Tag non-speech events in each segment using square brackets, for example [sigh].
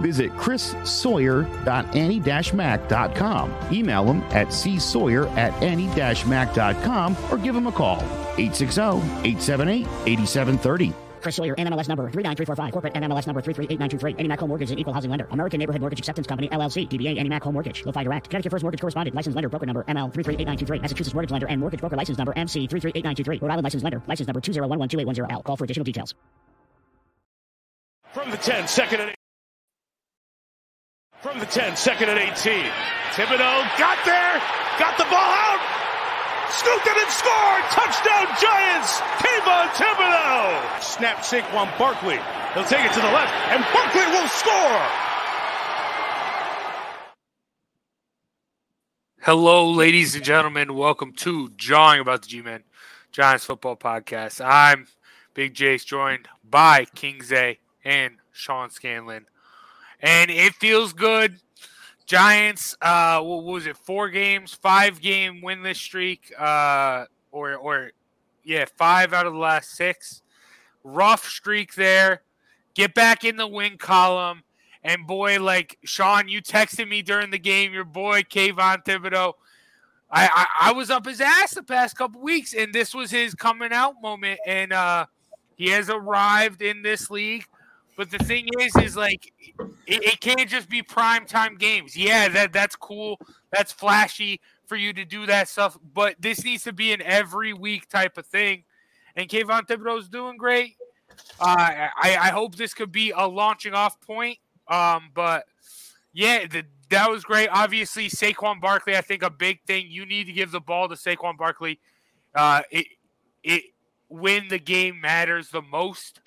Visit chrissawyer.annie-mac.com. Email him at csawyer at annie-mac.com or give him a call 860-878-8730. Chris Sawyer, NMLS number 39345, corporate NMLS number 338923. Annie Mac Home Mortgage is an equal housing lender. American Neighborhood Mortgage Acceptance Company, LLC. DBA Annie Mac Home Mortgage. Lo-Fi Direct. Connecticut First Mortgage Correspondent. License lender. Broker number ML 338923. Massachusetts Mortgage Lender and Mortgage Broker License number MC 338923. Rhode Island License Lender. License number 201128110L. Call for additional details. From the 10, second and From the 10, second and 18. Thibodeaux got there, got the ball out, scooped it and scored! Touchdown Giants! Kayvon Thibodeaux! Snap Saquon Barkley. He'll take it to the left, and Barkley will score! Hello, ladies and gentlemen. Welcome to Jawing About the G-Men Giants Football Podcast. I'm Big Jace, joined by King Zay and Sean Scanlon. And it feels good. Giants, uh, what was it? Four games, five game winless streak, uh, or or yeah, five out of the last six. Rough streak there. Get back in the win column. And boy, like Sean, you texted me during the game, your boy Kayvon Thibodeaux. I, I, I was up his ass the past couple weeks, and this was his coming out moment. And uh, he has arrived in this league. But the thing is, is like it, it can't just be prime time games. Yeah, that that's cool. That's flashy for you to do that stuff. But this needs to be an every week type of thing. And Kayvon Thibodeaux's doing great. Uh, I, I hope this could be a launching off point. Um, but yeah, the, that was great. Obviously, Saquon Barkley, I think a big thing. You need to give the ball to Saquon Barkley. Uh, it it when the game matters the most.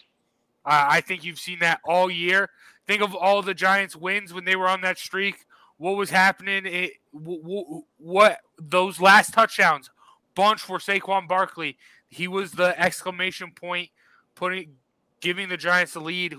Uh, I think you've seen that all year. Think of all the Giants' wins when they were on that streak. What was happening? It, what, what those last touchdowns, bunch for Saquon Barkley. He was the exclamation point, putting, giving the Giants the lead,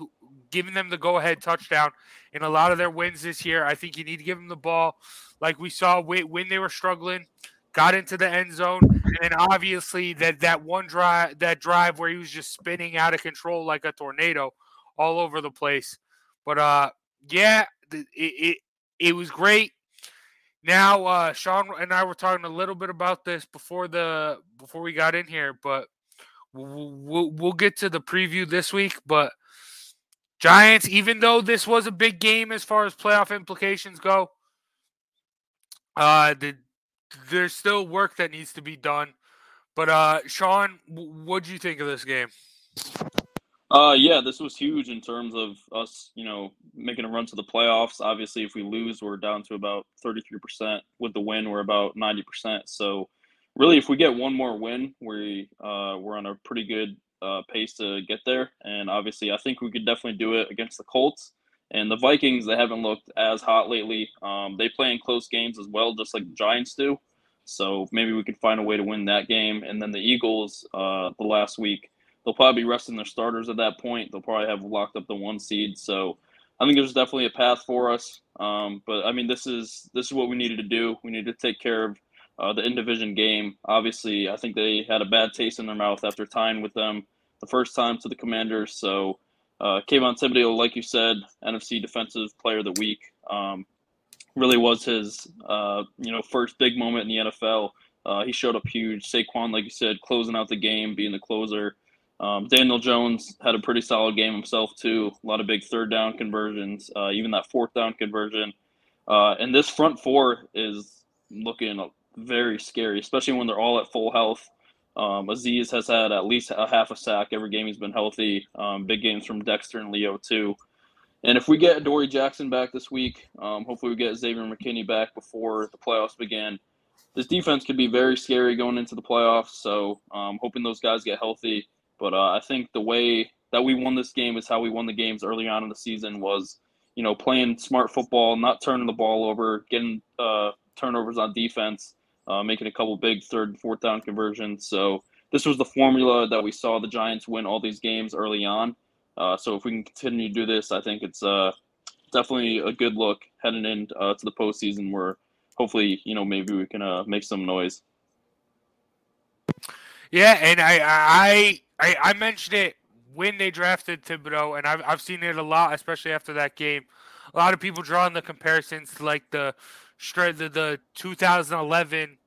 giving them the go-ahead touchdown in a lot of their wins this year. I think you need to give them the ball, like we saw when they were struggling got into the end zone, and then obviously that that one drive that drive where he was just spinning out of control like a tornado all over the place. But uh, yeah, it it, it was great. Now, uh, Sean and I were talking a little bit about this before the before we got in here, but we'll, we'll get to the preview this week. But Giants, even though this was a big game as far as playoff implications go, uh, the there's still work that needs to be done. But uh, Sean, what do you think of this game? Uh, yeah, this was huge in terms of us, you know, making a run to the playoffs. Obviously, if we lose, we're down to about 33%. With the win, we're about 90%. So, really, if we get one more win, we uh, we're on a pretty good uh, pace to get there. And obviously, I think we could definitely do it against the Colts. And the Vikings, they haven't looked as hot lately. Um, they play in close games as well, just like the Giants do. So maybe we could find a way to win that game. And then the Eagles, uh, the last week, they'll probably be resting their starters at that point. They'll probably have locked up the one seed. So I think there's definitely a path for us. Um, but I mean, this is this is what we needed to do. We need to take care of uh, the in division game. Obviously, I think they had a bad taste in their mouth after tying with them the first time to the Commanders. So uh, Kayvon Thibodeaux, like you said, NFC Defensive Player of the Week, um, really was his uh, you know first big moment in the NFL. Uh, he showed up huge. Saquon, like you said, closing out the game, being the closer. Um, Daniel Jones had a pretty solid game himself too. A lot of big third down conversions, uh, even that fourth down conversion. Uh, and this front four is looking very scary, especially when they're all at full health. Um, Azeez has had at least a half a sack every game he's been healthy. Um, big games from Dexter and Leo too. And if we get Adoree' Jackson back this week, um, hopefully we get Xavier McKinney back before the playoffs begin. This defense could be very scary going into the playoffs. So um, hoping those guys get healthy. But uh, I think the way that we won this game is how we won the games early on in the season was, you know, playing smart football, not turning the ball over, getting uh, turnovers on defense, uh, making a couple big third and fourth down conversions. So this was the formula that we saw the Giants win all these games early on. Uh, so if we can continue to do this, I think it's uh, definitely a good look heading into uh, the postseason where hopefully, you know, maybe we can uh, make some noise. Yeah, and I, I I mentioned it when they drafted Thibodeaux, and I've I've seen it a lot, especially after that game. A lot of people drawing the comparisons to like the straight the, the 2011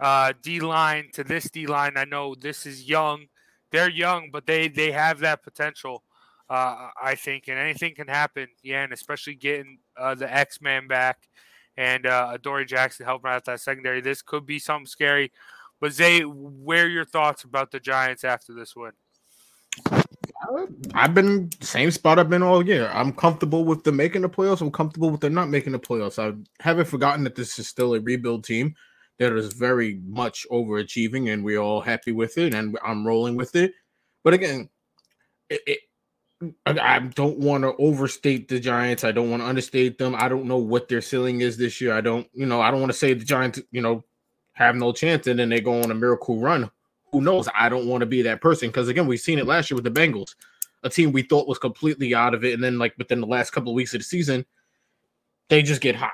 uh, D line to this D line. I know this is young; they're young, but they they have that potential. Uh, I think, and anything can happen. Yeah, and especially getting uh, the X Man back and uh, Adoree' Jackson helping out that secondary. This could be something scary. But Zay, where are your thoughts about the Giants after this win? Oh. I've been same spot I've been all year. I'm comfortable with them making the playoffs. I'm comfortable with them not making the playoffs. I haven't forgotten that this is still a rebuild team that is very much overachieving, and we're all happy with it, and I'm rolling with it. But again, it, it I don't want to overstate the Giants. I don't want to understate them. I don't know what their ceiling is this year. I don't, you know, I don't want to say the Giants, you know, have no chance and then they go on a miracle run. Who knows? I don't want to be that person because again, we've seen it last year with the Bengals, a team we thought was completely out of it, and then like within the last couple of weeks of the season, they just get hot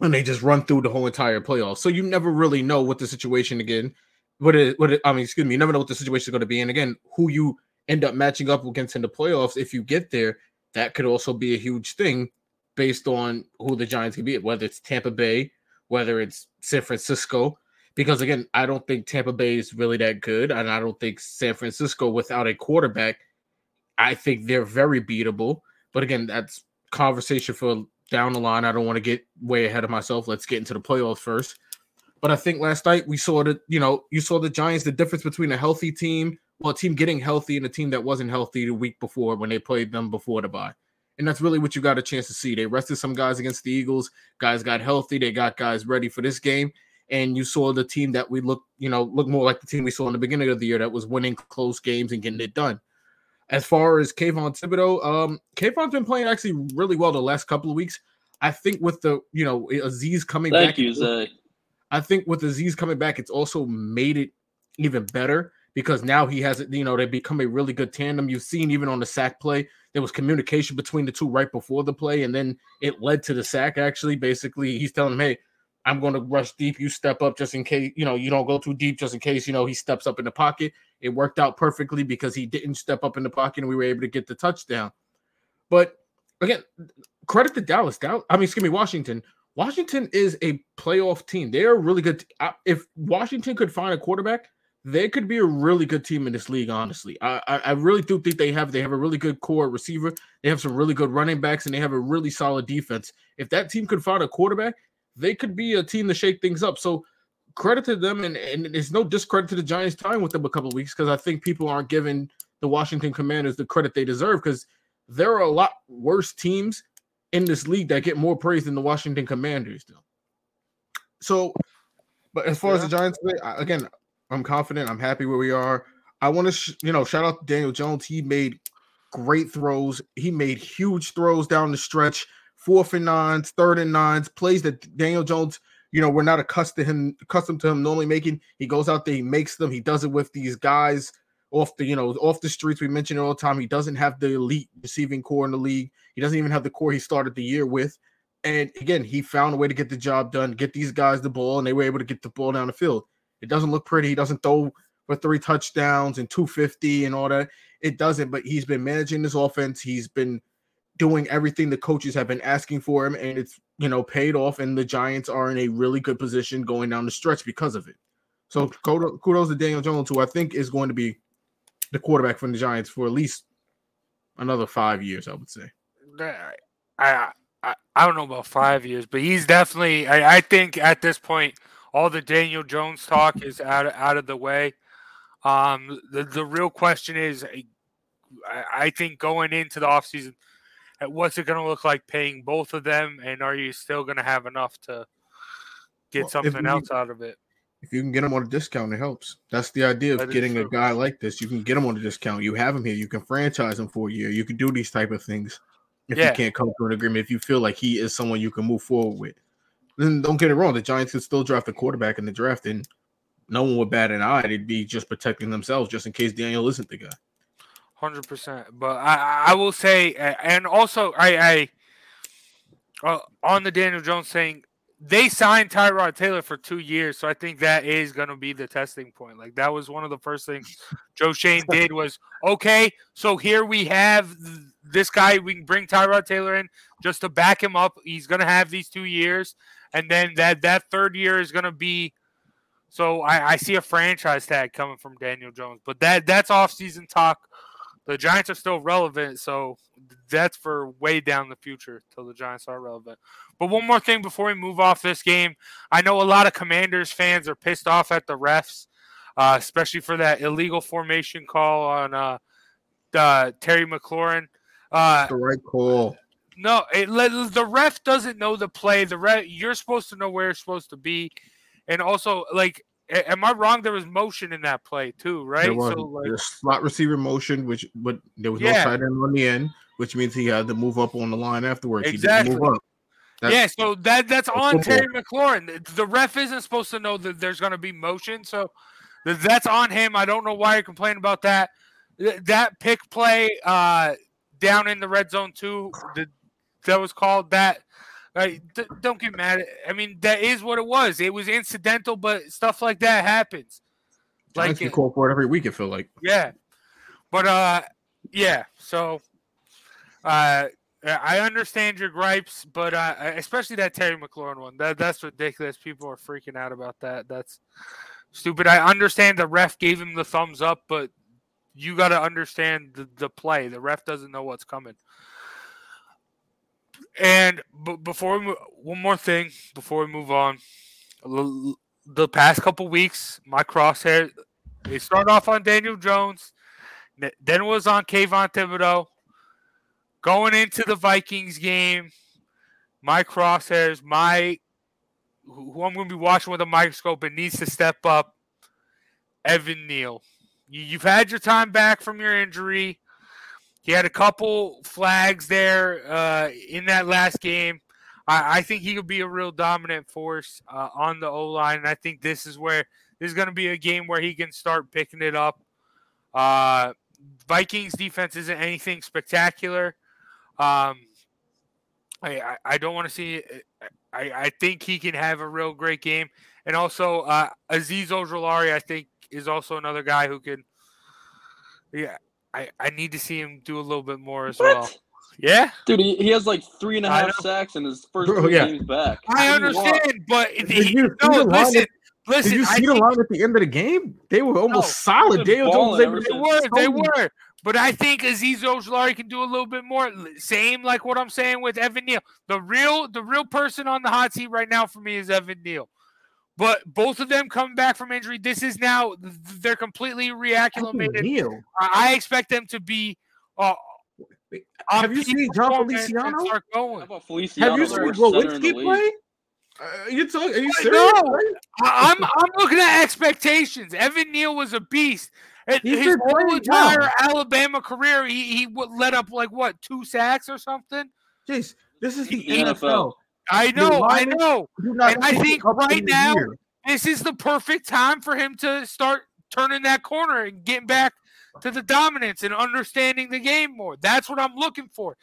and they just run through the whole entire playoff. So you never really know what the situation again, what it, what it, I mean, excuse me, you never know what the situation is going to be, and again, who you end up matching up against in the playoffs, if you get there, that could also be a huge thing based on who the Giants can be, whether it's Tampa Bay, whether it's San Francisco. Because again, I don't think Tampa Bay is really that good, and I don't think San Francisco without a quarterback, I think they're very beatable. But again, that's conversation for down the line. I don't want to get way ahead of myself. Let's get into the playoffs first. But I think last night we saw that, you know, you saw the Giants, the difference between a healthy team well, a team getting healthy and a team that wasn't healthy the week before when they played them before the bye. And that's really what you got a chance to see. They rested some guys against the Eagles. Guys got healthy. They got guys ready for this game. And you saw the team that we look, you know, look more like the team we saw in the beginning of the year that was winning close games and getting it done. As far as Kayvon Thibodeaux, um, Kayvon's been playing actually really well the last couple of weeks. I think with the, you know, Azeez coming Thank back. you, Zay. I think with Azeez coming back, it's also made it even better because now he has, it. you know, they become a really good tandem. You've seen even on the sack play, there was communication between the two right before the play, and then it led to the sack. Actually, basically, he's telling him, "Hey, I'm going to rush deep. You step up just in case, you know, you don't go too deep just in case, you know, he steps up in the pocket. It worked out perfectly because he didn't step up in the pocket and we were able to get the touchdown. But again, credit to Dallas. Dallas I mean, excuse me, Washington. Washington is a playoff team. They are really good. If Washington could find a quarterback, they could be a really good team in this league. Honestly, I, I, I really do think they have they have a really good core receiver. They have some really good running backs, and they have a really solid defense. If that team could find a quarterback, they could be a team to shake things up. So credit to them, and and it's no discredit to the Giants time with them a couple weeks because I think people aren't giving the Washington Commanders the credit they deserve because there are a lot worse teams in this league that get more praise than the Washington Commanders do. So, but as far yeah. as the Giants, again, I'm confident. I'm happy where we are. I want to, sh- you know, shout out to Daniel Jones. He made great throws. He made huge throws down the stretch, fourth and nines, third and nines, plays that Daniel Jones, you know, we're not accustomed to him, accustomed to him normally making. He goes out there, he makes them. He does it with these guys off the, you know, off the streets. We mentioned it all the time. He doesn't have the elite receiving core in the league. He doesn't even have the core he started the year with. And again, he found a way to get the job done, get these guys the ball, and they were able to get the ball down the field. It doesn't look pretty. He doesn't throw for three touchdowns and 250 and all that. It doesn't, but he's been managing this offense. He's been doing everything the coaches have been asking for him, and it's you know paid off. And the Giants are in a really good position going down the stretch because of it. So kudos to Daniel Jones, who I think is going to be the quarterback from the Giants for at least another five years. I would say. I I, I don't know about five years, but he's definitely. I, I think at this point, all the Daniel Jones talk is out out of the way. Um, the the real question is, I, I think going into the offseason, what's it going to look like paying both of them, and are you still going to have enough to get well, something else out of it? If you can get them on a discount, it helps. That's the idea of getting a guy like this. You can get him on a discount. You have him here. You can franchise him for a year. You can do these type of things if yeah. you can't come to an agreement, if you feel like he is someone you can move forward with. Then don't get it wrong. The Giants could still draft a quarterback in the draft, and no one would bat an eye. They'd be just protecting themselves just in case Daniel isn't the guy. Hundred percent. But I, I will say, and also I, I uh, on the Daniel Jones saying they signed Tyrod Taylor for two years, so I think that is going to be the testing point. Like that was one of the first things Joe Schoen did was okay. So here we have this guy. We can bring Tyrod Taylor in just to back him up. He's going to have these two years, and then that that third year is going to be. So I, I see a franchise tag coming from Daniel Jones, but that that's off season talk. The Giants are still relevant, so that's for way down the future till the Giants are relevant. But one more thing before we move off this game, I know a lot of Commanders fans are pissed off at the refs, uh, especially for that illegal formation call on uh, uh, Terry McLaurin. Uh, the right call. No, it, the ref doesn't know the play. The ref, you're supposed to know where you're supposed to be, and also like Am I wrong? There was motion in that play too, right? There was so, like, slot receiver motion, which but there was yeah. no tight end on the end, which means he had to move up on the line afterwards. Exactly. yeah, so that that's on football. Terry McLaurin. The ref isn't supposed to know that there's going to be motion, so that's on him. I don't know why you're complaining about that. That pick play uh, down in the red zone too. that was called that Right? D- don't get mad. I mean, that is what it was. It was incidental, but stuff like that happens. Like you call for it every week. It feel like. Yeah, but uh, yeah. So, uh, I understand your gripes, but uh, especially that Terry McLaurin one. That that's ridiculous. People are freaking out about that. That's stupid. I understand the ref gave him the thumbs up, but you got to understand the, the play. The ref doesn't know what's coming. And b- before we move, one more thing before we move on, the past couple weeks, my crosshair they start off on Daniel Jones, then it was on Kayvon Thibodeaux. Going into the Vikings game, my crosshairs, my who I'm going to be watching with a microscope and needs to step up, Evan Neal. You've had your time back from your injury. He had a couple flags there uh, in that last game. I, I, think he could be a real dominant force uh, on the O line, and I think this is where this is going to be a game where he can start picking it up. Uh, Vikings defense isn't anything spectacular. Um, I, I, don't want to see. I, I think he can have a real great game, and also uh, Azeez Ojulari, I think, is also another guy who can. Yeah, I, I need to see him do a little bit more as what? well. Yeah, dude, he, he has like three and a half sacks in his first Bro, yeah. games back. I understand, but he, no, listen, listen. Did you see the line at the end of the game? They were almost no, solid. They, they were, they were. But I think Azeez Ojulari can do a little bit more. Same like what I'm saying with Evan Neal. The real, the real person on the hot seat right now for me is Evan Neal. But both of them coming back from injury. This is now they're completely reacclimated. I expect them to be. Uh, have you seen Jon Feliciano? Have you seen Glowinski play? Uh, you talking? Are you serious? No, I'm I'm looking at expectations. Evan Neal was a beast. His whole entire well. Alabama career, he, he let up like what two sacks or something. Jeez, this is the NFL. NFL. I know, I know. And I think right now year. this is the perfect time for him to start turning that corner and getting back to the dominance and understanding the game more. That's what I'm looking for.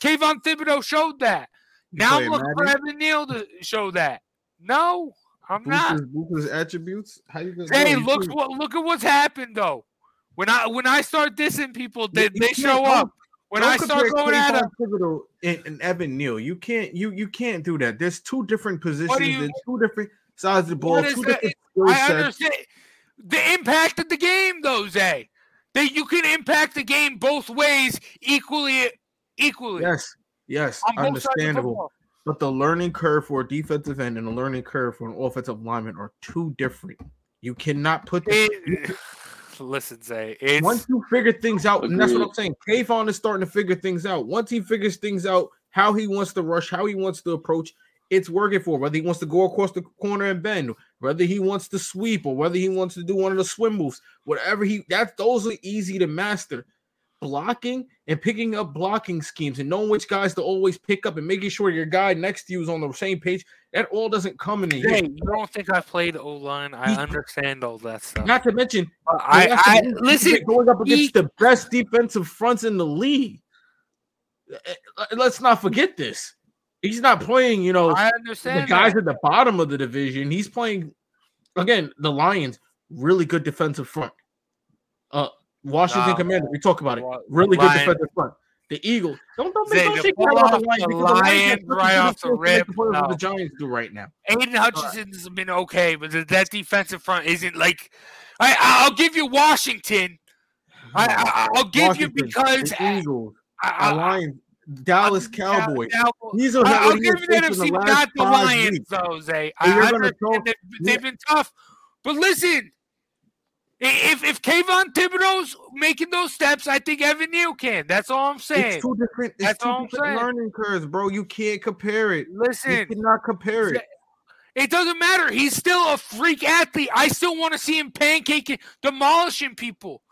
Kayvon Thibodeaux showed that. Now I'm looking for Evan Neal to show that. No, I'm not. His attributes. How you gonna Hey, look what look at what's happened though. When I when I start dissing people, they, they show up. when I start going at Kayvon him, and, and Evan Neal. You can't you you can't do that. There's two different positions you- and two different sides of the ball, two that? different I sets. understand the impact of the game, though, Zay. That you can impact the game both ways equally. Equally. Yes, yes, on both sides of the understandable. But the learning curve for a defensive end and the learning curve for an offensive lineman are two different. You cannot put the, It- listen, Zay. It's once you figure things out, and that's what I'm saying. Kayvon is starting to figure things out. Once he figures things out, how he wants to rush, how he wants to approach, it's working for him. Whether he wants to go across the corner and bend, whether he wants to sweep, or whether he wants to do one of the swim moves, whatever he that those are easy to master. Blocking and picking up blocking schemes and knowing which guys to always pick up and making sure your guy next to you is on the same page. That all doesn't come in a year. Zay, you don't think I played O line? I understand all that stuff. Not to mention, I, to I listen. going up against he- the best defensive fronts in the league. Eh, Let's not forget this. He's not playing, you know, I the guys that. at the bottom of the division. He's playing again. The Lions, really good defensive front. Uh, Washington Nah, Commanders, we talk about it. Really good defensive front. The Eagles, don't don't, Zay, don't shake pull your head about off the Lions. the Lions Lions right do off the rip, what no. the Giants do right now. Aidan Hutchinson's been okay, but that- defensive front isn't like. I I'll give you Washington. I, I I'll give you because the I, Eagles, I, the Lions, Dallas Cowboys. These are I- I'll give you the NFC, not uh, the Lions, weeks. though, Zay. I you're gonna understand throw- they've, they've been tough, but listen, i- if if Kayvon Thibodeaux's making those steps, I think Evan Neal can. That's all I'm saying. It's two different. It's That's two all I'm different saying. learning curves, bro. You can't compare it. Listen, you cannot compare it. it doesn't matter. He's still a freak athlete. I still want to see him pancaking, demolishing people.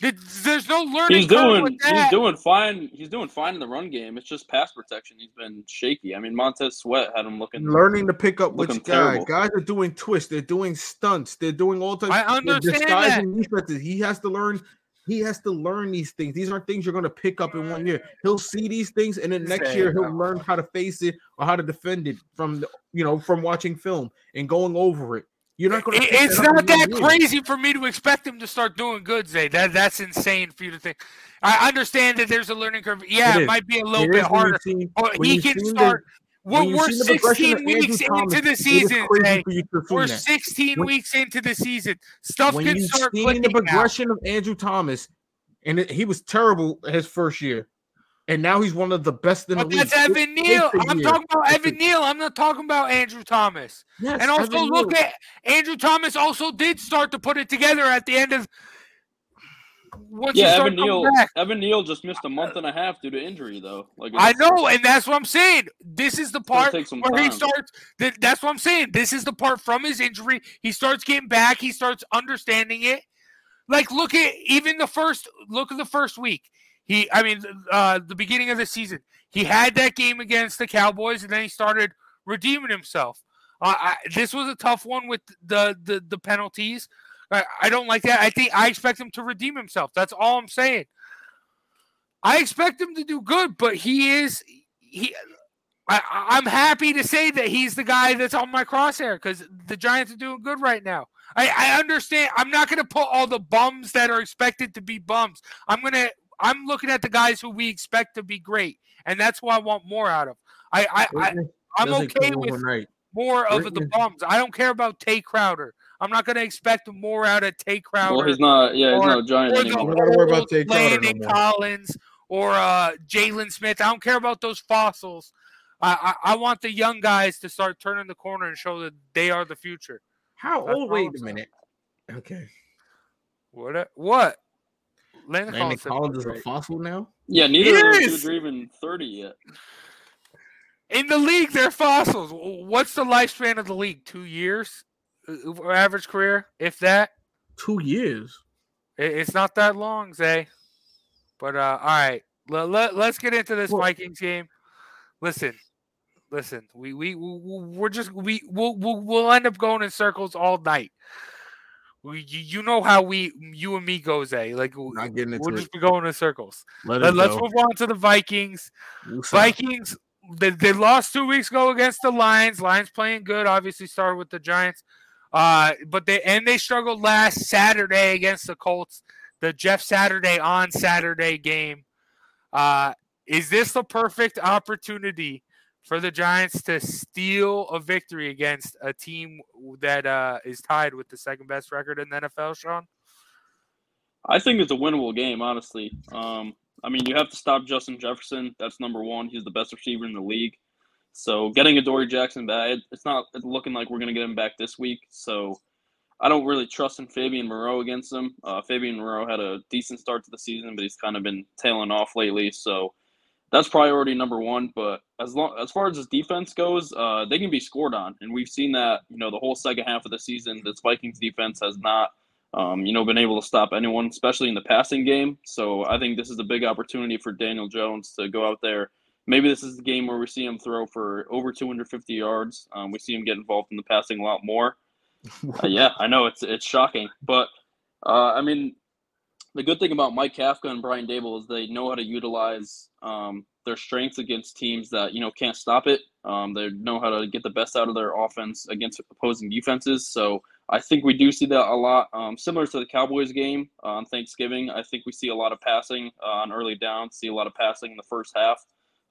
There- There's no learning He's doing with he's doing fine. He's doing fine in the run game. It's just pass protection. He's been shaky. I mean, Montez Sweat had him looking. Learning to pick up which guy. terrible. Guys are doing twists. They're doing stunts. They're doing all types. I they're understand disguising defenses. He has to learn. He has to learn these things. These aren't things you're going to pick up in one year. He'll see these things, and then next Say year he'll no. learn how to face it or how to defend it from the, you know from watching film and going over it. You're not going to. it's not that crazy for me to expect him to start doing good, Zay. That that's insane for you to think. I understand that there's a learning curve. Yeah, It it, might be a little It bit harder, seen- oh, but he can seen the- start. We're, we're seen the progression 16 weeks Thomas, into the season, Zay. for you to have seen We're 16 When- weeks into the season. Stuff when can you've start seen the progression of Andrew Thomas, and it, he was terrible his first year, and now he's one of the best in But the league. that's Evan It Neal. takes a I'm year. talking about Evan takes- Neal. I'm not talking about Andrew Thomas. Yes, And also Evan look Neal. at Andrew Thomas. Also did start to put it together at the end of once he Yeah, started Evan coming Neal. back. Evan Neal just missed a month and a half due to injury, though. Like I know, and that's what I'm saying. This is the part take some where he starts. That, that's what I'm saying. This is the part from his injury. He starts getting back. He starts understanding it. Like, look at even the first. Look at the first week. He, I mean, uh, the beginning of the season. He had that game against the Cowboys, and then he started redeeming himself. Uh, I, this was a tough one with the the, the penalties. I, I don't like that. I think I expect him to redeem himself. That's all I'm saying. I expect him to do good, but he is he. I, I'm happy to say that he's the guy that's on my crosshair because the Giants are doing good right now. I, I understand. I'm not going to put all the bums that are expected to be bums. I'm gonna. I'm looking at the guys who we expect to be great, and that's why I want more out of. I, I, I I'm okay with overnight. more of the Greatness- bums. I don't care about Tae Crowder. I'm not going to expect more out of Tae Crowder Well, he's not. Yeah, he's or- not a giant or the anymore. We gotta worry about Tae Crowder no Landon more. Collins or uh, Jalen Smith. I don't care about those fossils. I, I I want the young guys to start turning the corner and show that they are the future. How That's old? Wait a minute. Okay. What? What? Landon, Landon Collins, said Collins is a fossil now. Yeah, neither of those Yes! dudes are even thirty yet. in the league. They're fossils. What's the lifespan of the league? Two years, Uh, average career, if that. Two years. It's not that long, Zay. But uh, all right, let, let, let's get into this Well- Vikings game. Listen, listen. We we we- we're just we we'll, we'll we'll end up going in circles all night. We, you, know how we you and me go, Zay. Like Not getting into we'll it. just be going in circles. Let us move on to the Vikings. Vikings, they, they lost two weeks ago against the Lions. Lions playing good. Obviously started with the Giants, uh, but they and they struggled last Saturday against the Colts. The Jeff Saturday on Saturday game. Uh, is this the perfect opportunity for the Giants to steal a victory against a team that uh, is tied with the second best record in the NFL, Sean? I think it's a winnable game, honestly. Um, I mean, you have to stop Justin Jefferson. That's number one. He's the best receiver in the league. So getting Adoree' Jackson back, it's not looking like we're going to get him back this week. So I don't really trust in Fabian Moreau against him. Uh, Fabian Moreau had a decent start to the season, but he's kind of been tailing off lately. So that's priority number one. But as long as far as his defense goes, uh, they can be scored on, and we've seen that. You know, the whole second half of the season, this Vikings defense has not, um, you know, been able to stop anyone, especially in the passing game. So I think this is a big opportunity for Daniel Jones to go out there. Maybe this is the game where we see him throw for over 250 yards. Um, we see him get involved in the passing a lot more. [laughs] Uh, yeah, I know it's it's shocking, but uh, I mean, the good thing about Mike Kafka and Brian Daboll is they know how to utilize um, their strengths against teams that you know can't stop it. Um, they know how to get the best out of their offense against opposing defenses. So I think we do see that a lot. Um, similar to the Cowboys game on Thanksgiving, I think we see a lot of passing uh, on early downs. See a lot of passing in the first half.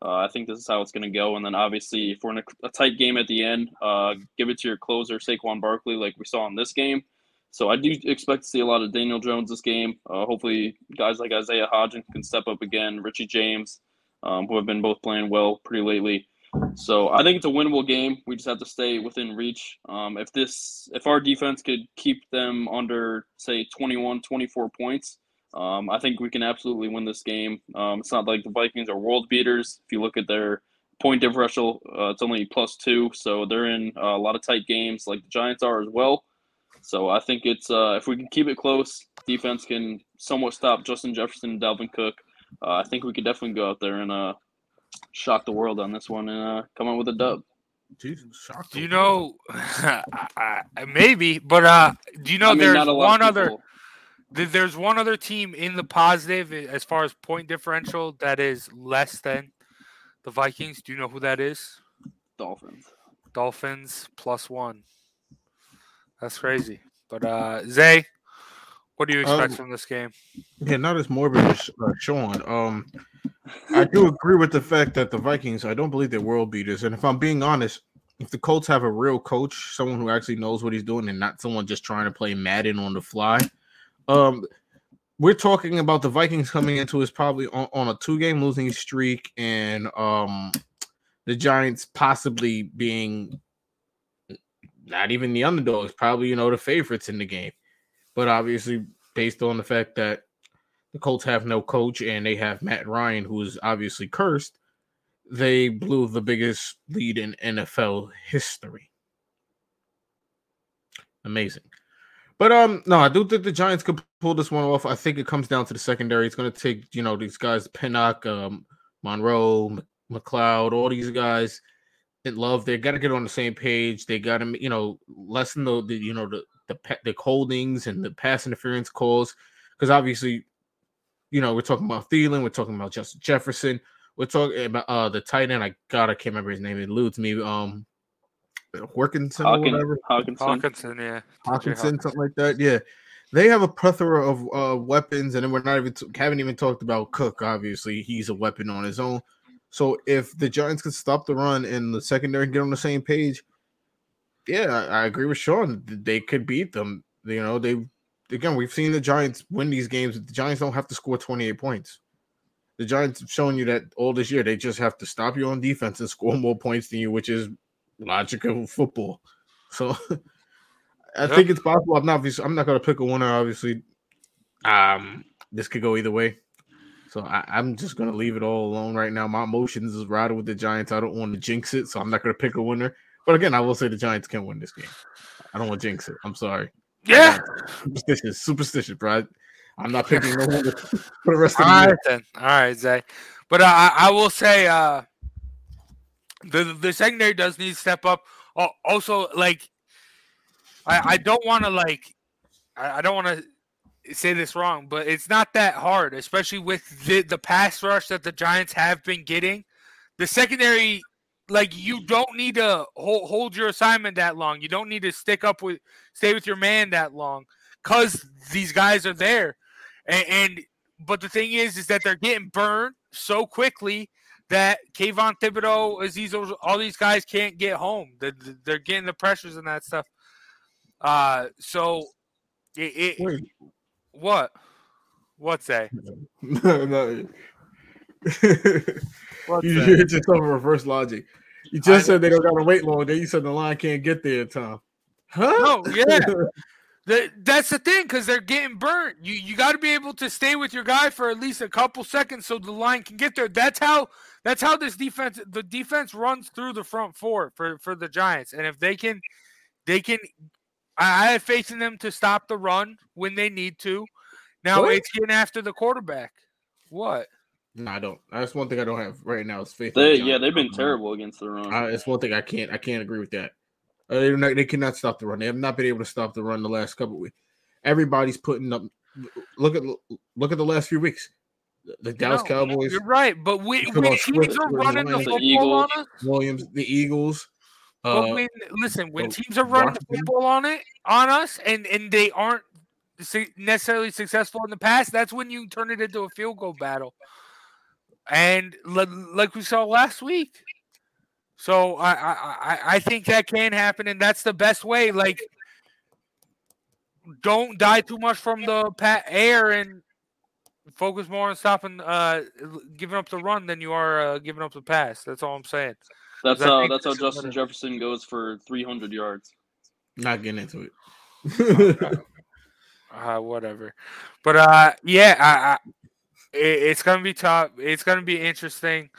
Uh, I think this is how it's going to go. And then obviously, if we're in a, a tight game at the end, uh, give it to your closer, Saquon Barkley, like we saw in this game. So I do expect to see a lot of Daniel Jones this game. Uh, hopefully, guys like Isaiah Hodgins can step up again, Richie James, um, who have been both playing well pretty lately. So I think it's a winnable game. We just have to stay within reach. Um, if this, if our defense could keep them under, say, 21, 24 points, um, I think we can absolutely win this game. Um, it's not like the Vikings are world beaters. If you look at their point differential, uh, it's only plus two, so they're in uh, a lot of tight games, like the Giants are as well. So I think it's uh, if we can keep it close, defense can somewhat stop Justin Jefferson and Dalvin Cook. Uh, I think we could definitely go out there and uh, shock the world on this one and uh, come out with a dub. Jesus. Do you know? [laughs] maybe, but uh, do you know I mean, there's not a lot one other? th- There's one other team in the positive as far as point differential that is less than the Vikings. Do you know who that is? Dolphins. Dolphins plus one. That's crazy. But uh Zay, what do you expect Um, from this game? Yeah, not as morbid as uh, Sean. Um, I do agree with the fact that the Vikings. I don't believe they're world beaters, and if I'm being honest, if the Colts have a real coach, someone who actually knows what he's doing, and not someone just trying to play Madden on the fly, um, we're talking about the Vikings coming into is probably on, on a two game losing streak, and um, the Giants possibly being not even the underdogs, probably you know the favorites in the game, but obviously based on the fact that the Colts have no coach and they have Matt Ryan, who is obviously cursed, they blew the biggest lead in NFL history. Amazing. But um, no, I do think the Giants could pull this one off. I think it comes down to the secondary. It's going to take you know these guys, Pinnock, um, Monroe, McLeod, all these guys in love. They got to get on the same page. They got to you know lessen the, the you know the the pa- the holdings and the pass interference calls because obviously, you know, we're talking about Thielen, we're talking about Justin Jefferson, we're talking about uh the tight end. I God, I can't remember his name. It eludes me. Um, Workinson or Hawkins, whatever. Hawkinson. Hawkinson, yeah. TJ Hawkinson, something like that. Yeah, they have a plethora of uh, weapons, and then we're not even t- haven't even talked about Cook. Obviously, he's a weapon on his own. So if the Giants could stop the run and the secondary and get on the same page, yeah, I, I agree with Sean. They could beat them. You know, they again we've seen the Giants win these games. The Giants don't have to score twenty eight points. The Giants have shown you that all this year they just have to stop you on defense and score more points than you, which is logical football. So [laughs] I Yeah. think it's possible. I'm not I'm not gonna pick a winner, obviously. Um this could go either way. So I, I'm just gonna leave it all alone right now. My emotions is riding with the Giants. I don't want to jinx it, so I'm not gonna pick a winner. But again, I will say the Giants can win this game. I don't want to jinx it. I'm sorry. Yeah. Superstitious, superstitious, bro. I'm not picking no winner [laughs] for the rest of the right year. then. All right, Zay. But uh, I, I will say uh the the secondary does need to step up. Also, like I, I don't want to like I, I don't want to say this wrong, but it's not that hard, especially with the the pass rush that the Giants have been getting. The secondary, like you don't need to hold, hold your assignment that long. You don't need to stick up with stay with your man that long, cause these guys are there, and, and but the thing is, is that they're getting burned so quickly that Kayvon Thibodeaux, Azeez, all these guys can't get home. They're, they're getting the pressures and that stuff. Uh, so it, it what? What's that? [laughs] no, no. What's you, that? you hit yourself in reverse logic. You just said they don't gotta wait long. Then you said the line can't get there in time. Huh? No, yeah. [laughs] That, that's the thing because they're getting burnt. You you got to be able to stay with your guy for at least a couple seconds so the line can get there. That's how that's how this defense the defense runs through the front four for for the Giants. And if they can they can I, I have faith in them to stop the run when they need to. Now What? it's getting after the quarterback. What? No, I don't. That's one thing I don't have right now. Is faith. They the yeah, they've been terrible against the run. I, it's one thing I can't. I can't agree with that. Uh, they're not, they cannot stop the run. They have not been able to stop the run the last couple of weeks. Everybody's putting up. Look at look at the last few weeks. The, the Dallas No, Cowboys, You're right, but when, Come when on, teams are running the Lions, the football on us, Williams, the Eagles. But Uh, when listen, when teams are running the football on it on us, and and they aren't necessarily successful in the past, that's when you turn it into a field goal battle. And li- like we saw last week, so I I I- think that can happen, and that's the best way. Like, don't die too much from the air and focus more on stopping, uh, giving up the run than you are uh, giving up the pass. That's all I'm saying. That's how that's how this is Justin better. Jefferson goes for 300 yards. not getting into it. [laughs] uh, whatever. But uh, yeah, I, I, it, it's gonna be tough. It's gonna be interesting.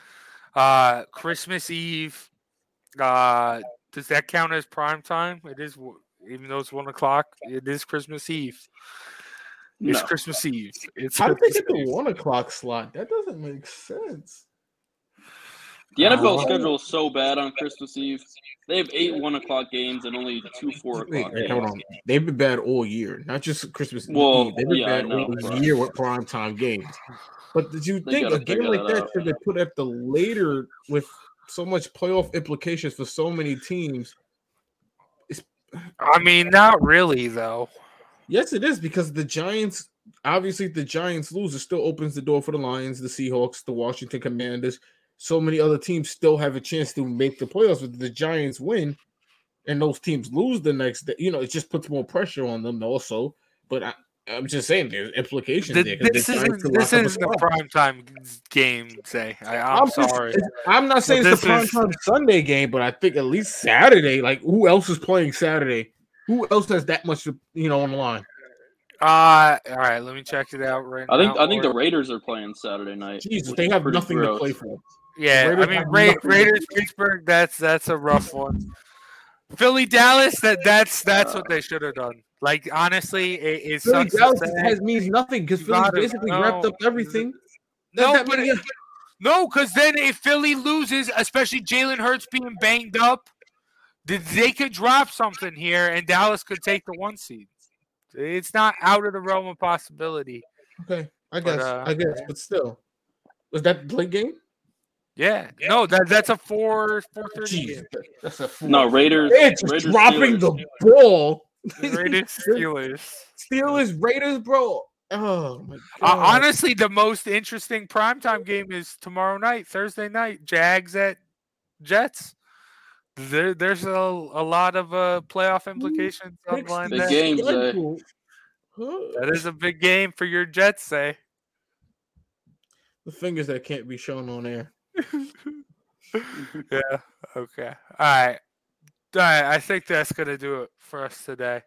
Uh, Christmas Eve. Uh, does that count as prime time? It is, even though it's one o'clock. It is Christmas Eve. It's No. Christmas Eve. It's How did they get the one o'clock slot? That doesn't make sense. The NFL schedule is so bad on Christmas Eve. They have eight one o'clock games and only two four o'clock wait, games. hold on. They've been bad all year, not just Christmas Well, Eve. They've been yeah, bad know, all but- year with prime time games. But did you They think a game like that that should be put at the later with so much playoff implications for so many teams? I mean, not really though. Yes, it is because the Giants, obviously, the Giants lose, it still opens the door for the Lions, the Seahawks, the Washington Commanders. So many other teams still have a chance to make the playoffs. But the Giants win, and those teams lose the next day. You know, it just puts more pressure on them also. But I, I'm just saying, there's implications Th- there. 'cause the This isn't this a isn't a spot. prime time game. Say, I, I'm, just- sorry. it's- I'm not saying But it's the this prime time Sunday game, but I think at least Saturday. Like, who else is playing Saturday? Who else has that much, you know, on the line? Uh, all right. Let me check it out right I think now. I think or- the Raiders are playing Saturday night. Jesus, they have nothing gross. to play for. Yeah, Raiders I mean Ra- Raiders Pittsburgh. That's that's a rough one. Philly Dallas. That that's that's what they should have done. Like honestly, it, it Philly Dallas has means nothing because Philly's basically no. wrapped up everything. no, That- but it- no, because then if Philly loses, especially Jalen Hurts being banged up, they could drop something here, and Dallas could take the one seed. It's not out of the realm of possibility. Okay, I But, guess, uh, I guess, but still, was that the game? Yeah, no, that that's a four four thirty that's a fool. No, Raiders. They're just Raiders dropping Steelers. the ball. Raiders [laughs] Steelers. Steelers, Raiders, bro. Oh my Uh, god! honestly, the most interesting primetime game is tomorrow night, Thursday night. Jags at Jets. There, there's a, a lot of uh, playoff implications on Fix the line the Big there. games, eh? That is a big game for your Jets, say. The fingers that can't be shown on air. [laughs] yeah. Okay. All right. All right. I think that's gonna do it for us today.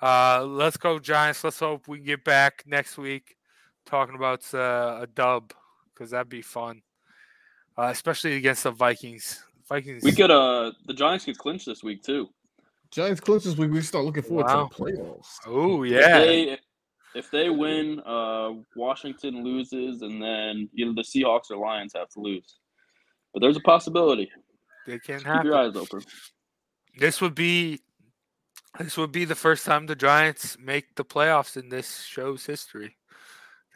Uh, let's go Giants. Let's hope we can get back next week talking about uh, a dub because that'd be fun, uh, especially against the Vikings. Vikings. We could uh the Giants could clinch this week too. Giants clinch this week. We start looking forward Wow. to the playoffs. Oh If yeah. they if they win, uh Washington loses and then either the Seahawks or Lions have to lose. But there's a possibility. They can Keep happen. your eyes open. This would be this would be the first time the Giants make the playoffs in this show's history.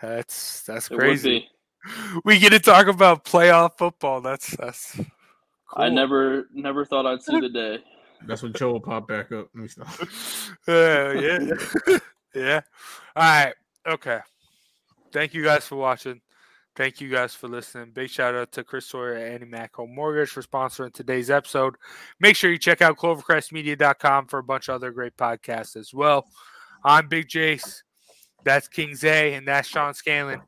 That's that's It crazy. [laughs] We get to talk about playoff football. That's that's. I never never thought I'd see the day. That's when Joe will pop back up. Let me stop. [laughs] Uh, yeah, [laughs] yeah. All right. Okay. Thank you guys for watching. Thank you guys for listening. Big shout out to Chris Sawyer at Annie Mac Home Mortgage for sponsoring today's episode. Make sure you check out clovercrestmedia.com for a bunch of other great podcasts as well. I'm Big Jace. That's King Zay, and that's Sean Scanlon.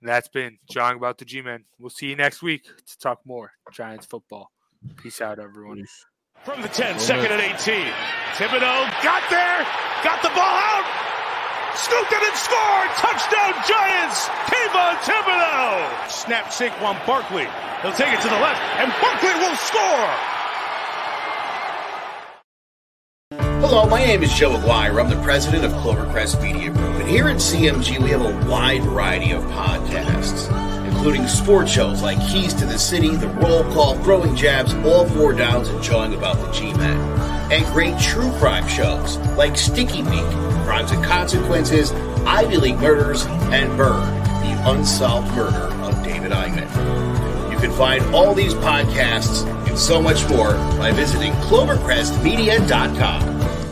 And that's been Jawing about the G Men. We'll see you next week to talk more Giants football. Peace out, everyone. From the 10, second and 18. Thibodeaux got there, got the ball out, scooped it and scored. Touchdown Giants. Kayvon Thibodeaux. Snap Saquon Barkley. He'll take it to the left, and Barkley will score. Hello, my name is Joe Aguirre. I'm the president of Clovercrest Media Group. And here at CMG, we have a wide variety of podcasts, including sports shows like Keys to the City, The Roll Call, Throwing Jabs, All Four Downs, and Jawing About the G-Men. And great true crime shows like Sticky Week, Crimes and Consequences, Ivy League Murders, and Bird, the unsolved murder of David Eichmann. You can find all these podcasts and so much more by visiting clovercrestmedia.com.